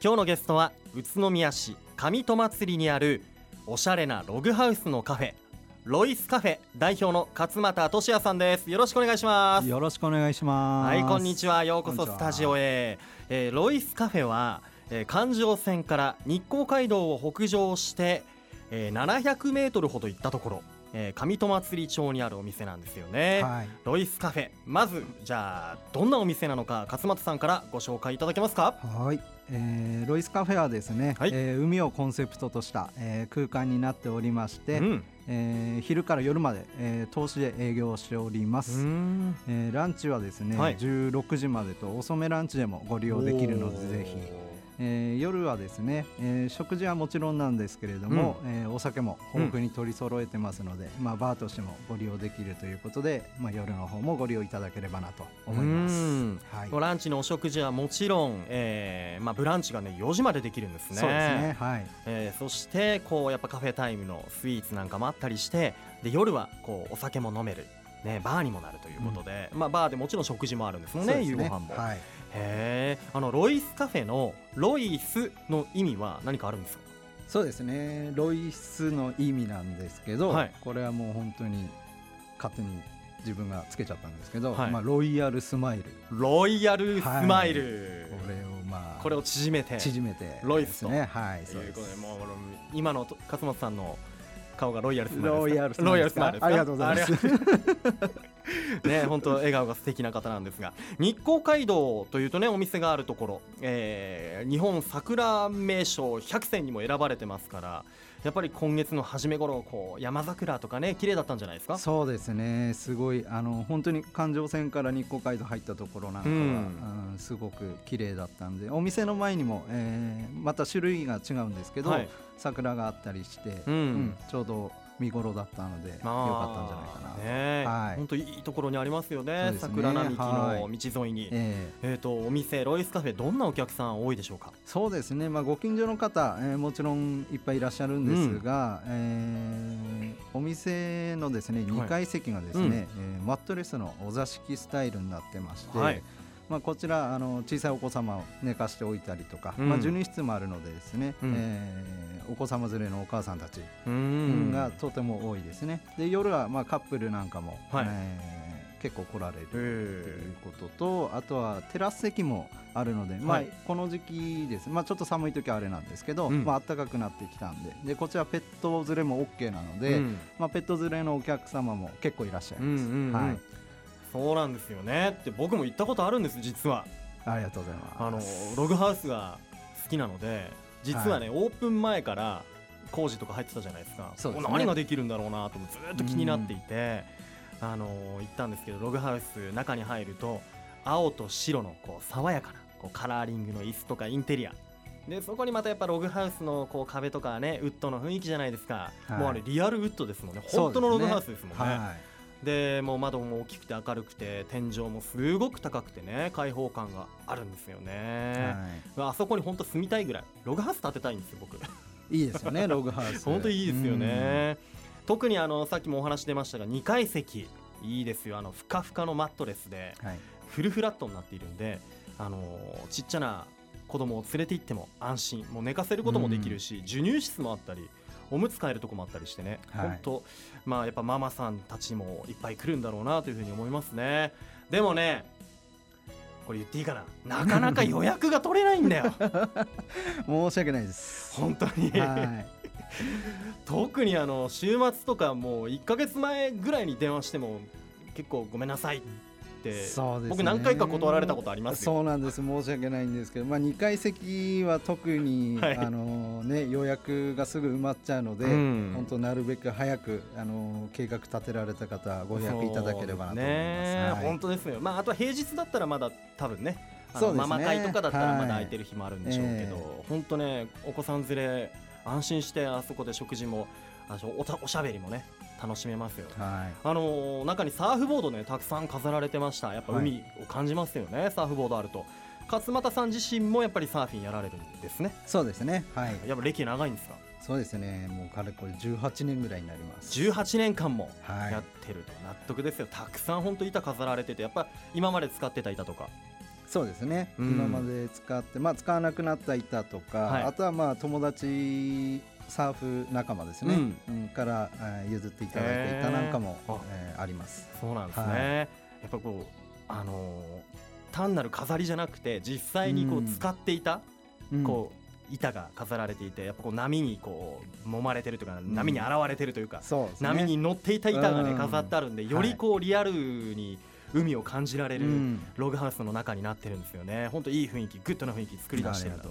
今日のゲストは宇都宮市上戸祭にあるおしゃれなログハウスのカフェロイスカフェ代表の勝俣俊也さんです。よろしくお願いします。よろしくお願いします。はいこんにちは。ようこそスタジオへ、えー、ロイスカフェは、えー、環状線から日光街道を北上して、えー、700メートルほど行ったところえー、上戸祭町にあるお店なんですよね、はい、ロイスカフェ。まずじゃあどんなお店なのか勝俣さんからご紹介いただけますか？はい、えー、ロイスカフェはですね、はい、えー、海をコンセプトとした、えー、空間になっておりまして、うん、えー、昼から夜まで、えー、投資で営業しております、えー、ランチはですね、はい、16時までと遅めランチでもご利用できるのでぜひえー、夜はですね、えー、食事はもちろんなんですけれども、うん、えー、お酒も豊富に取り揃えてますので、うん、まあ、バーとしてもご利用できるということで、まあ、夜の方もご利用いただければなと思います、はい、ランチのお食事はもちろん、えーまあ、ブランチが、ね、4時までできるんですね。そうですね、はい。えー、そしてこうやっぱカフェタイムのスイーツなんかもあったりしてで夜はこうお酒も飲めるね、バーにもなるということで、うん、まあ、バーでもちろん食事もあるんですもんね、ね。夕ご飯も。はい、へあのロイスカフェのロイスの意味は何かあるんですか？そうですね。ロイスの意味なんですけど、はい、これはもう本当に勝手に自分がつけちゃったんですけど、はい、まあ、ロイヤルスマイル。ロイヤルスマイル、はい、これをまあこれを縮めて。縮めて、ロイスと。ねはいそういうことでもう今の勝本さんの顔がロイヤルスマイルロイヤルスマイルありがとうございます ね本当笑顔が素敵な方なんですが日光街道というとねお店があるところ、えー、日本桜名所100選にも選ばれてますからやっぱり今月の初め頃こう山桜とかね綺麗だったんじゃないですか？そうですね。すごいあの本当に環状線から日光街道入ったところなんかは、うん、うん、すごく綺麗だったんでお店の前にも、えー、また種類が違うんですけど、はい、桜があったりして、うん、うん、ちょうど見頃だったのでよかったんじゃないかな。ね、はい、本当いいところにありますよね。ね桜並木の道沿いに、はい、えー、えー、とお店ロイスカフェどんなお客さん多いでしょうか？そうですね。まあご近所の方、えー、もちろんいっぱいいらっしゃるんですが、うん、えー、お店のですね2階席がですね、はいうん、えー、マットレスのお座敷スタイルになってまして。はいまあ、こちらあの小さいお子様を寝かしておいたりとか、うん、まあ、授乳室もあるのでですね、うん、えー、お子様連れのお母さんたちがとても多いですね。で夜はまあカップルなんかも、はい、えー、結構来られるということとあとはテラス席もあるので、まあ、この時期です、まあ、ちょっと寒い時はあれなんですけど、うん、まあ暖かくなってきたんで。でこちらペット連れも OK なので、うん、まあ、ペット連れのお客様も結構いらっしゃいます。はいそうなんですよね。って僕も行ったことあるんです実は。ありがとうございます。あのログハウスが好きなので実はね、はい、オープン前から工事とか入ってたじゃないですか。そうです、ね、何ができるんだろうなとずっと気になっていて、あの行ったんですけどログハウス中に入ると青と白のこう爽やかなこうカラーリングの椅子とかインテリア。でそこにまたやっぱログハウスのこう壁とかねウッドの雰囲気じゃないですか、はい、もうあれリアルウッドですもんね。本当のログハウスですもんね。はいでもう窓も大きくて明るくて天井もすごく高くてね開放感があるんですよね、はい、あそこに本当住みたいぐらい。ログハウス建てたいんですよ僕。いいですよね ログハウス。本当いいですよね、特にあのさっきもお話出ましたが2階席。いいですよ。あのふかふかのマットレスで、はい、フルフラットになっているんであのちっちゃな子供を連れて行っても安心。もう寝かせることもできるし、授乳室もあったりおむつ替えるとこもあったりしてね、はい、本当まあやっぱママさんたちもいっぱい来るんだろうなというふうに思いますね。でもねこれ言っていいかな。なかなか予約が取れないんだよ。申し訳ないです。本当に、はい、特にあの週末とかもう1か月前ぐらいに電話しても結構ごめんなさいそうです、ね、僕何回か断られたことありますそうなんです。申し訳ないんですけど、まあ、2階席は特に、はい、あのね、予約がすぐ埋まっちゃうので、うん、本当なるべく早くあの計画立てられた方ご予約いただければなと思います、ね。はい、本当ですよ、まあ、あとは平日だったらまだ多分ねあの、ね、ママ会とかだったらまだ空いてる日もあるんでしょうけど、はい本当ねお子さん連れ安心してあそこで食事もあおおしゃべりもね楽しめますよ、はい、あの中にサーフボードねたくさん飾られてました。やっぱ海を感じますよね、はい、サーフボードあると。勝俣さん自身もやっぱりサーフィンやられるんですね。そうですね。はい。やっぱ歴長いんですか？そうですね。もうかれこれ18年ぐらいになります。18年間もやってると。納得ですよ、たくさん本当板飾られててやっぱ今まで使ってた板とか。そうですね、うん、今まで使って、まあ、使わなくなった板とか、はい、あとはまあ友達サーフ仲間ですね、うん、から、えー、譲っていただいて板なんかも、えー、あります。そうなんですね、はい、やっぱこうあのー、単なる飾りじゃなくて実際にこう使っていた、うん、こう板が飾られていてやっぱこう波にこう揉まれてるというか、波に洗われてるというか、ね、波に乗っていた板がね飾ってあるんでよりこうリアルに海を感じられるログハウスの中になってるんですよね。本当いい雰囲気グッドな雰囲気作り出してると。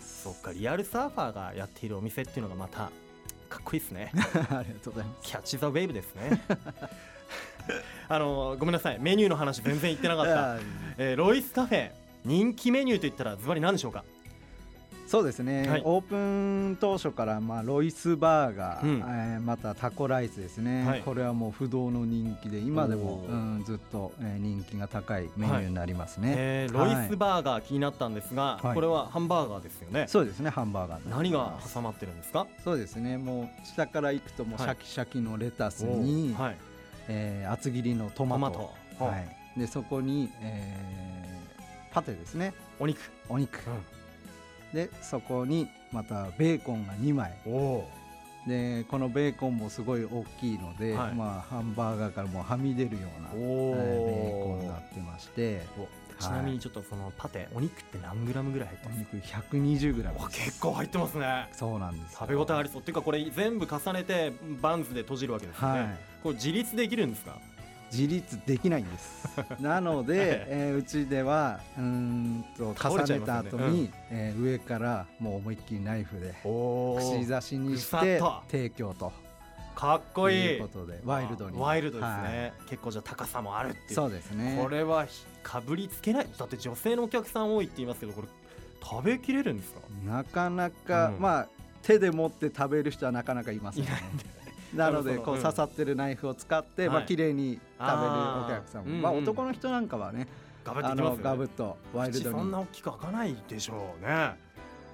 そっかリアルサーファーがやっているお店っていうのがまたかっこいいですね。ありがとうございます。 Catch the Wave ですね。あのごめんなさい。メニューの話全然言ってなかった、えー、ロイスカフェ。人気メニューといったらズバリ何でしょうか？そうですね、はい、オープン当初から、まあ、ロイスバーガー、うん、えー、またタコライスですね、はい、これはもう不動の人気で今でも、うん、ずっと、えー、人気が高いメニューになりますね、はい、えー、ロイスバーガー気になったんですが、これはハンバーガーですよね。そうですねハンバーガー何が挟まってるんですか？そうですねもう下からいくともうシャキシャキのレタスに、はい、えー、厚切りのトマト。はい、でそこに、えー、パテですね。お肉。お肉、うんでそこにまたベーコンが2枚。でこのベーコンもすごい大きいので、はい、まあ、ハンバーガーからもはみ出るような、えー、ベーコンになってまして。ちなみにちょっとそのパテ、お肉って何グラムぐらい入ってます？お肉120グラム結構入ってますね。そうなんです食べ応えありそう。っていうかこれ全部重ねてバンズで閉じるわけですよね、はい、これ自立できるんですか？自立できないんです なので、えー、うちではうんと重ねた後に、ねうん、えー、上からもう思いっきりナイフで串刺しにして提供と。かっこいい。ということでワイルドに。ワイルドですね。はい、結構じゃ高さもあるっていう。そうですね。これはかぶりつけない。だって女性のお客さん多いって言いますけど、これ食べきれるんですか？なかなか、うん、まあ手で持って食べる人はなかなかいませんね。なのでこう刺さってるナイフを使ってまあ綺麗に食べるお客さんも。まあ男の人なんかはねガブッガブッとワイルドに。そんな大きく開かないでしょうね。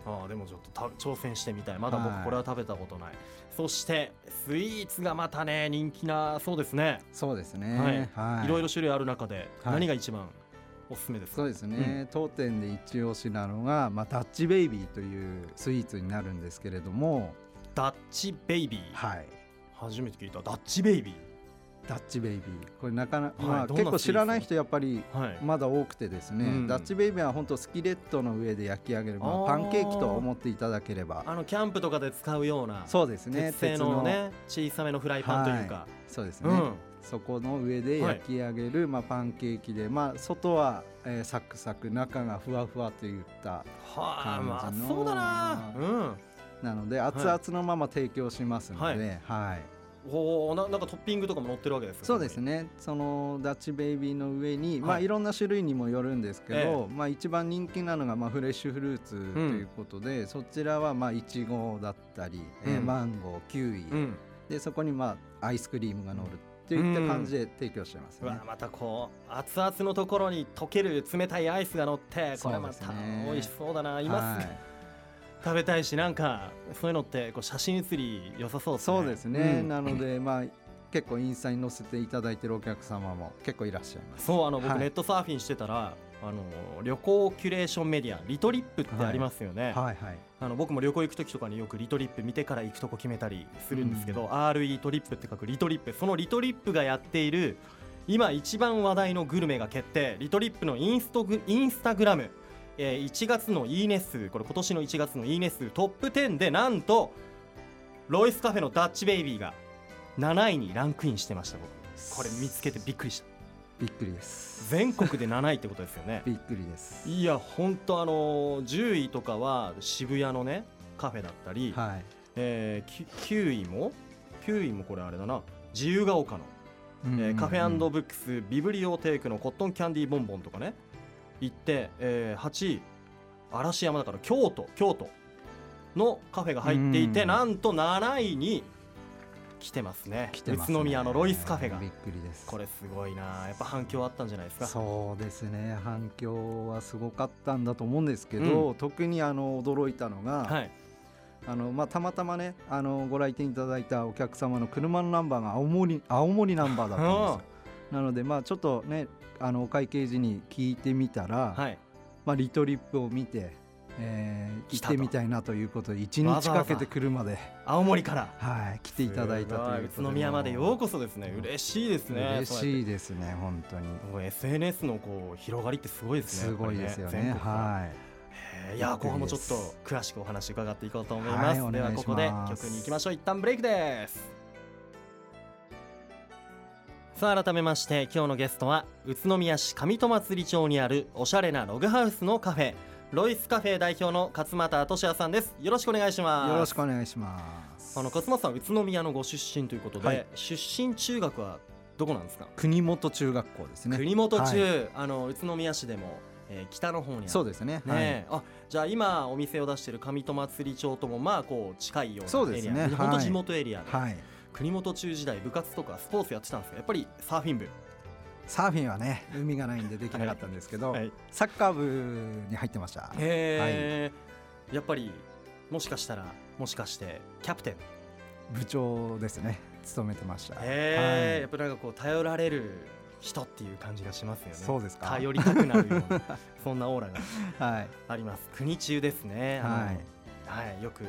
ああでもちょっと挑戦してみたい。まだ僕これは食べたことない、はい、そしてスイーツがまたね人気なそうですね。そうですね。はい、はい、いろいろ種類ある中で何が一番、おすすめですそうですね、うん、当店で一押しなのが、まあ、ダッチベイビーというスイーツになるんですけれども。ダッチベイビー。はい初めて聞いた。ダッチベイビーダッチベイビーこれなかなか、まあ、結構知らない人やっぱりまだ多くてですね、はいうん、ダッチベイビーは本当スキレットの上で焼き上げる、まあ、パンケーキと思っていただければ。あのキャンプとかで使うようなそうですね。鉄製のね小さめのフライパンというか、はい、そうですね、うん、そこの上で焼き上げる、まあ、パンケーキで、まあ、外は、えー、サクサク中がふわふわといった感じの、はあ、そうだな、うん。なので熱々のまま提供しますので、はい、はいおななんかトッピングとかも載ってるわけですそうですね。そのダッチベイビーの上に、はい。まあ、いろんな種類にもよるんですけど、ええ、まあ、一番人気なのが、まあ、フレッシュフルーツということで、うん、そちらはまあいちごだったり、うん、えマンゴーキウイ、うん、でそこにまあアイスクリームが乗るといった感じで提供してますね、またこう熱々のところに溶ける冷たいアイスが乗ってこれまた美味しそうだな、います、はい食べたいしなんかそういうのってこう写真写り良さそうですね。そうですね、うん、なのでまあ結構インスタに載せていただいてるお客様も結構いらっしゃいます。そうあの僕、ネットサーフィンしてたらあの旅行キュレーションメディアリトリップってありますよね、はい、はい。はいあの僕も旅行行く時とかによくリトリップ見てから行くとこ決めたりするんですけど、うん、RE トリップって書くリトリップそのリトリップがやっている今一番話題のグルメが決定。リトリップのインストグインスタグラムえー、1月のいいね数これ今年の1月のいいね数トップ10でなんとロイスカフェのダッチベイビーが7位にランクインしてました僕。これ見つけてびっくりした。びっくりです。全国で7位ってことですよね。びっくりです。いや本当あの10位とかは渋谷のねカフェだったり、はい、えー、9位も9位もこれあれだな自由が丘の、えー、カフェブックスビブリオテークのコットンキャンディーボンボンとかね行って、えー、8位嵐山だから京都京都のカフェが入っていてなんと7位に来てますね。宇都宮のロイスカフェが。びっくりです。これすごいな。やっぱ反響あったんじゃないですか。そうですね。反響はすごかったんだと思うんですけど、うん、特にあの驚いたのが、はい。あのまあ、たまたまねあのご来店いただいたお客様の車のナンバーが青森青森ナンバーだったんですよ。なのでまあちょっとねあのお会計時に聞いてみたら、はい、まあ、リトリップを見て、えー、行ってみたいなということで一日かけて車で青森から。はい来ていただいたという宇都宮までようこそですね。嬉しいですね嬉しいですね本当に。もう SNS のこう広がりってすごいですねすごいですよね、ね、は。い。いや後半もちょっと詳しくお話伺っていこうと思います、はい、ではここで曲に行きましょう。一旦ブレイクですさあ改めまして今日のゲストは宇都宮市上戸祭町にあるおしゃれなログハウスのカフェロイスカフェ代表の勝俣俊也さんです。よろしくお願いします。よろしくお願いします。あの勝俣さん宇都宮のご出身ということで、はい、出身中学はどこなんですか？国本中学校ですね。国本中、はい、あの宇都宮市でもえー、北の方にそうですね。ね、はい、あじゃあ今お店を出している上戸祭町ともまあこう近いようなエリア、ね、本当地元エリアで、はい、国本中時代部活とかスポーツやってたんですけどやっぱりサーフィン部。サーフィンはね海がないんでできなかったんですけど、はい、サッカー部に入ってました。へえ、はい、やっぱりもしかしたらもしかしてキャプテン。部長ですね。務めてました。へえ、はい、やっぱなんかこう頼られる人っていう感じがしますよね。そうですか？頼りたくなるような そんなオーラがあります、国中ですね。はい、はい、よく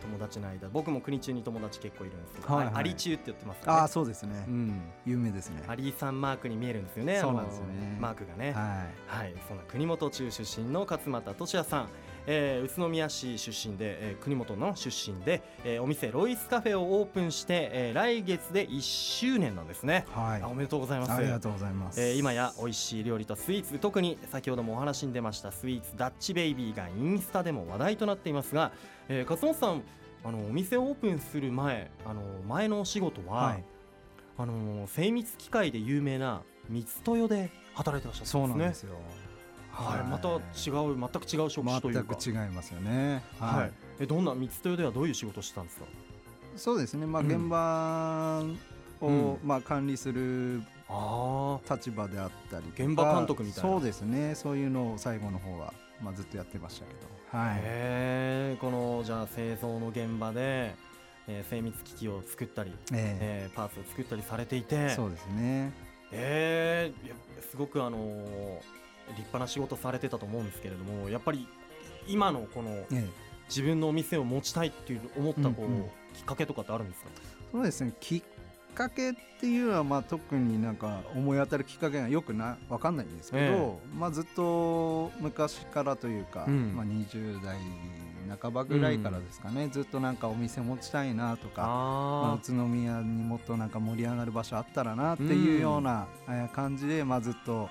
友達の間僕も国中に友達結構いるんですけど、はいはい、アリ中って言ってます、ね、ああそうですね、うん、有名ですね。アリさんマークに見えるんですよね。そうなんですよね。マークがね。はい、はい、そんな国本中出身の勝俣俊也さんえー、宇都宮市出身で、えー、国本の出身で、えー、お店ロイスカフェをオープンして、えー、来月で1周年なんですね、はい、おめでとうございます。ありがとうございます、えー、今や美味しい料理とスイーツ特に先ほどもお話に出ましたスイーツダッチベイビーがインスタでも話題となっていますが、えー、勝本さんあのお店をオープンする前あの前のお仕事は、はい、あの精密機械で有名な三つ豊で働いてらっしゃったんですね。そうなんですよはい、また違う全く違う職種というか全く違いますよね。はい。えどんな三つ豊ではどういう仕事をしてたんですか？そうですね。まあ、現場を、まあ管理する立場であったり現場監督みたいな。そうですね。そういうのを最後の方はまあずっとやってましたけど。はい、このじゃあ製造の現場で、えー、精密機器を作ったり、えー、えー、パーツを作ったりされていてそうですねえー、すごくあのー、立派な仕事されてたと思うんですけれどもやっぱり今のこの、ええ、自分のお店を持ちたいっていう思ったこう、うん。うん、きっかけとかってあるんですか？そうですね。きっかけっていうのはまあ特になんか思い当たるきっかけがよくな分かんないんですけど、えまあずっと昔からというか、うん、まあ、20代半ばぐらいからですかね、うん、ずっとなんかお店持ちたいなとかまあ、宇都宮にもっとなんか盛り上がる場所あったらなっていうような感じで、まあ、ずっと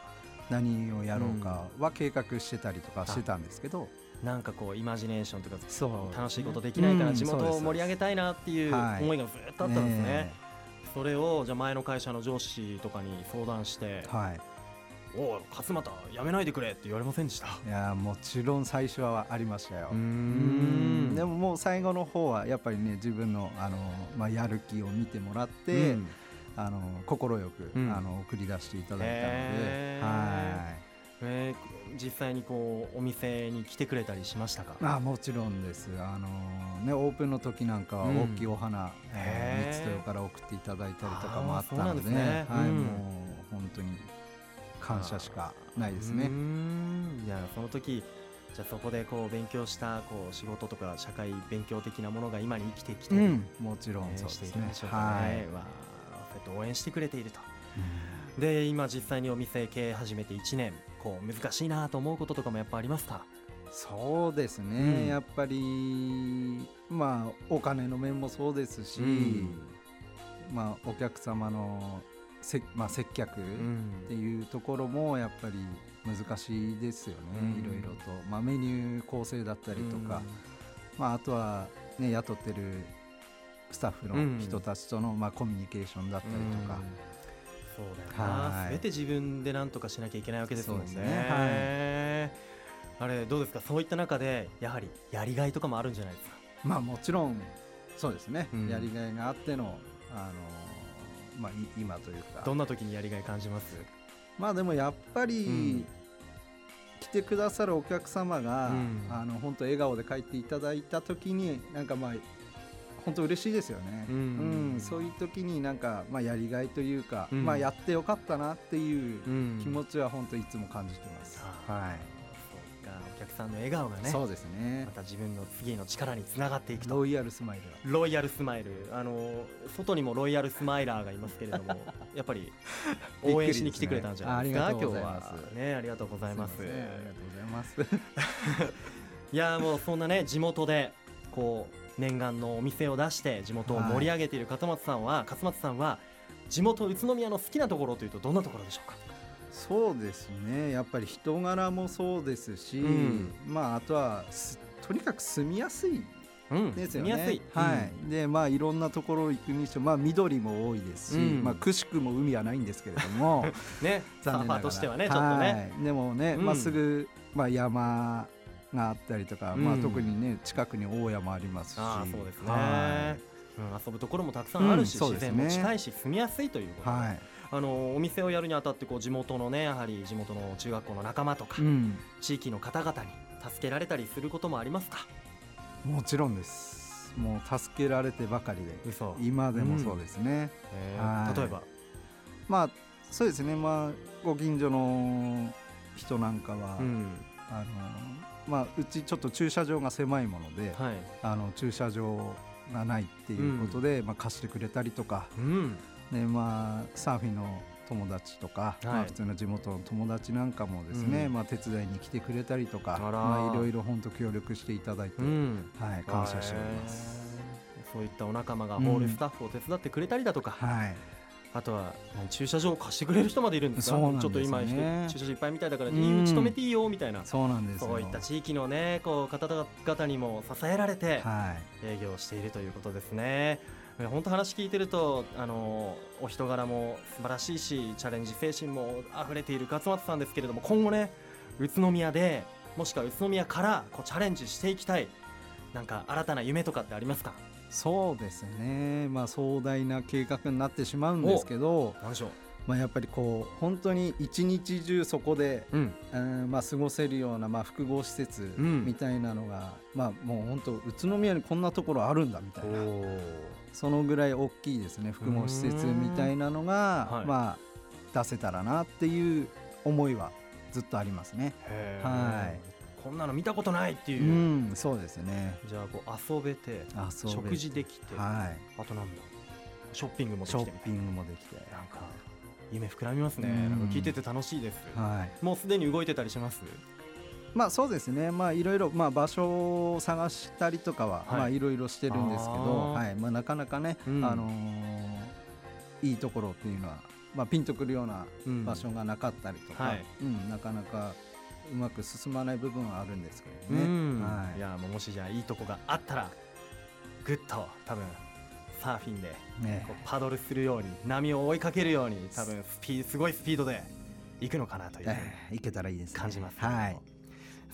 何をやろうかは計画してたりとかしてたんですけど。なんかこうイマジネーションとか楽しいことできないから地元を盛り上げたいなっていう思いがずっとあったんですね。それをじゃ前の会社の上司とかに相談して、はい、おお勝俣やめないでくれって言われませんでした？いやもちろん最初はありましたよ。うん。でももう最後の方はやっぱりね自分のあの、まあ、やる気を見てもらって、うん、あの快く、うん、あの送り出していただいたのではい。えー、実際にこうお店に来てくれたりしましたか？あもちろんです。あのねオープンの時なんかは大きいお花、うん、えー、三つ豊から送っていただいたりとかもあったので、ね、はい、うん、もう本当に感謝しかないですね。いやその時じゃあそこでこう勉強したこう仕事とか社会勉強的なものが今に生きてきて、うん、もちろんそうですね、ね、はい、まあ、そうやって応援してくれていると、で今実際にお店経営始めて1年。こう難しいなと思うこととかもやっぱありますか？そうですね、うん、やっぱりまあお金の面もそうですし、うん、まあお客様のせ、まあ、接客っていうところもやっぱり難しいですよね、いろいろと、まあ、メニュー構成だったりとか、まあ、あとは、ね、雇ってるスタッフの人たちとの、まあ、コミュニケーションだったりとか。そうだよな、すべて自分で何とかしなきゃいけないわけですもんね。ね。はい、あれどうですか？そういった中でやはりやりがいとかもあるんじゃないですか？まあもちろんそうですね、うん、やりがいがあってのあのまあ今というか。どんな時にやりがい感じます？まあでもやっぱり、うん、来てくださるお客様が、うん、あの本当笑顔で帰っていただいた時になんかまあ本当嬉しいですよね、うん、うん、そういう時になんか、まあ、やりがいというか、うん、まあ、やってよかったなっていう気持ちは本当いつも感じてます。はい、か。お客さんの笑顔がねそうですね。また自分の次の力につながっていくと。ロイヤルスマイルロイヤルスマイル。あの外にもロイヤルスマイラーがいますけれども やっぱり応援しに来てくれたんじゃないですか、ね、今日は。ねありがとうございます。ありがとうございます。いやもうそんなね地元でこう念願のお店を出して地元を盛り上げている勝松さんは、はい、勝松さんは地元宇都宮の好きなところというとどんなところでしょうか？そうですね。やっぱり人柄もそうですし、うん、まああとはとにかく住みやすいですよね。うん、はい、うん、でまあいろんなところ行くにしてもまあ緑も多いですし、うん、まあくしくも海はないんですけれども、ね、残念ながら。としてはねちょっとね。でもね、まっすぐまあ山があったりとか、まあ特にね近くに大山ありますし、あそうですね。はい。うん、遊ぶところもたくさんあるし、うんね、自然も近いし住みやすいということで、はい、あのお店をやるにあたってこう地元のねやはり地元の中学校の仲間とか、うん、地域の方々に助けられたりすることもありますか？もちろんです。もう助けられてばかりで。今でもそうですね、うん、例えば？まあそうですね。まあご近所の人なんかは、うん、あのまあ、うちちょっと駐車場が狭いもので、はい、あの駐車場がないっていうことで、うん、まあ、貸してくれたりとか、うん、でまあ、サーフィンの友達とか、はい、まあ、普通の地元の友達なんかもですね、うん、まあ、手伝いに来てくれたりとかまあ、いろいろ本当協力していただいて、はい、感謝しております。そういったお仲間がホールスタッフを手伝ってくれたりだとか、はいあとは駐車場を貸してくれる人までいるんですか、ね、ちょっと今、駐車場いっぱいみたいだから、入り口止めていいよみたいな、そうなんですそういった地域の、ね、こう方々にも支えられて、営業しているということですね。本当話聞いてるとあのお人柄も素晴らしいしチャレンジ精神も溢れている勝松さんですけれども今後ね宇都宮でもしくは宇都宮からこうチャレンジしていきたい。なんか新たな夢とかってありますか？そうですね、まあ、壮大な計画になってしまうんですけどまあ、やっぱりこう本当に一日中そこで、うん、うんまあ、過ごせるような、まあ、複合施設みたいなのが、うん、まあ、もう本当宇都宮にこんなところあるんだみたいな。そのぐらい大きいですね複合施設みたいなのが、はい、まあ、出せたらなっていう思いはずっとありますね。はいこんなの見たことないっていう、うん、そうですね。じゃあこう遊べて食事できて、はい、あとなんだショッピングもできて。ショッピングもできて。なんか夢膨らみますね、なんか聞いてて楽しいです、はい、もうすでに動いてたりします？まあそうですね、まあいろいろまあ場所を探したりとかは、まあいろいろしてるんですけど、はい、まあなかなかね、うん、あのー、いいところっていうのは、まあピンとくるような場所がなかったりとか、うん、はい、うん、なかなかうまく進まない部分はあるんですけどね。はい、いやもしじゃあいいとこがあったらぐっと多分サーフィンで、ね、パドルするように波を追いかけるように多分スピすごいスピードで行くのかなという、えー、いけたらいいです、ね、感じます、はい、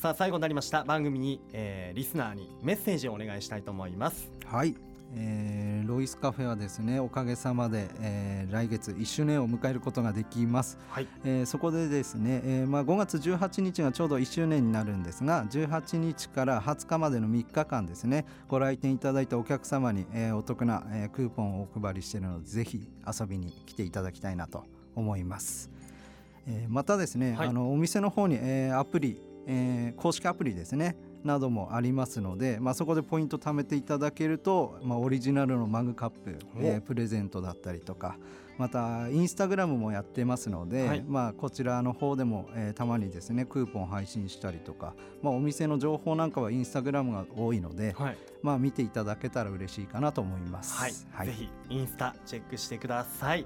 さあ最後になりました番組に、えー、リスナーにメッセージをお願いしたいと思います。はいえー、ロイスカフェはですねおかげさまで、えー、来月1周年を迎えることができます、はい、えー、そこでですね、えーまあ、5月18日がちょうど1周年になるんですが18日から20日までの3日間ですねご来店いただいたお客様に、えー、お得な、えー、クーポンをお配りしているのでぜひ遊びに来ていただきたいなと思います、えー、またですね、はい、あのお店の方に、えー、アプリ、えー、公式アプリですねなどもありますので、まあ、そこでポイント貯めていただけると、まあ、オリジナルのマグカップ、えー、プレゼントだったりとかまたインスタグラムもやってますので、はい、まあ、こちらの方でも、えー、たまにですねクーポン配信したりとか、まあ、お店の情報なんかはインスタグラムが多いので、はい、まあ、見ていただけたら嬉しいかなと思います。はい、はい、ぜひインスタチェックしてください。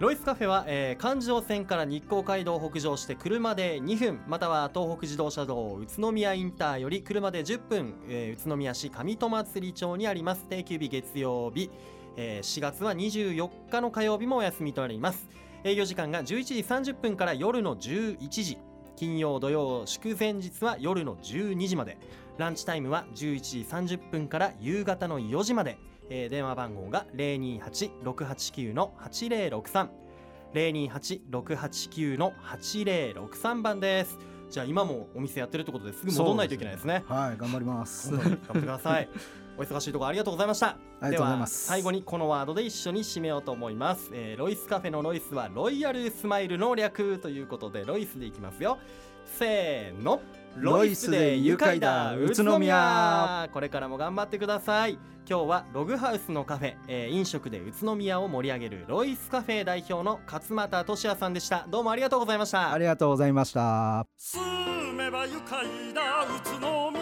ロイスカフェは、えー、環状線から日光街道を北上して車で2分または東北自動車道宇都宮インターより車で10分、えー、宇都宮市上戸祭町にあります。定休日月曜日、えー、4月は24日の火曜日もお休みとなります。営業時間が11時30分から夜の11時。金曜土曜祝前日は夜の12時まで。ランチタイムは11時30分から夕方の4時まで。えー、電話番号が028-689の8063 028-689の8063番です。じゃあ今もお店やってるってことですぐ戻らないといけないですね。はい頑張ります。頑張ってください。お忙しいところありがとうございました。では最後にこのワードで一緒に締めようと思います、えー、ロイスカフェのロイスはロイヤルスマイルの略ということでロイスでいきますよ。せーのロイスで愉快だ宇都宮。これからも頑張ってください。今日はログハウスのカフェ、えー、飲食で宇都宮を盛り上げるロイスカフェ代表の勝俣俊也さんでした。どうもありがとうございました。ありがとうございました。住めば愉快だ宇都宮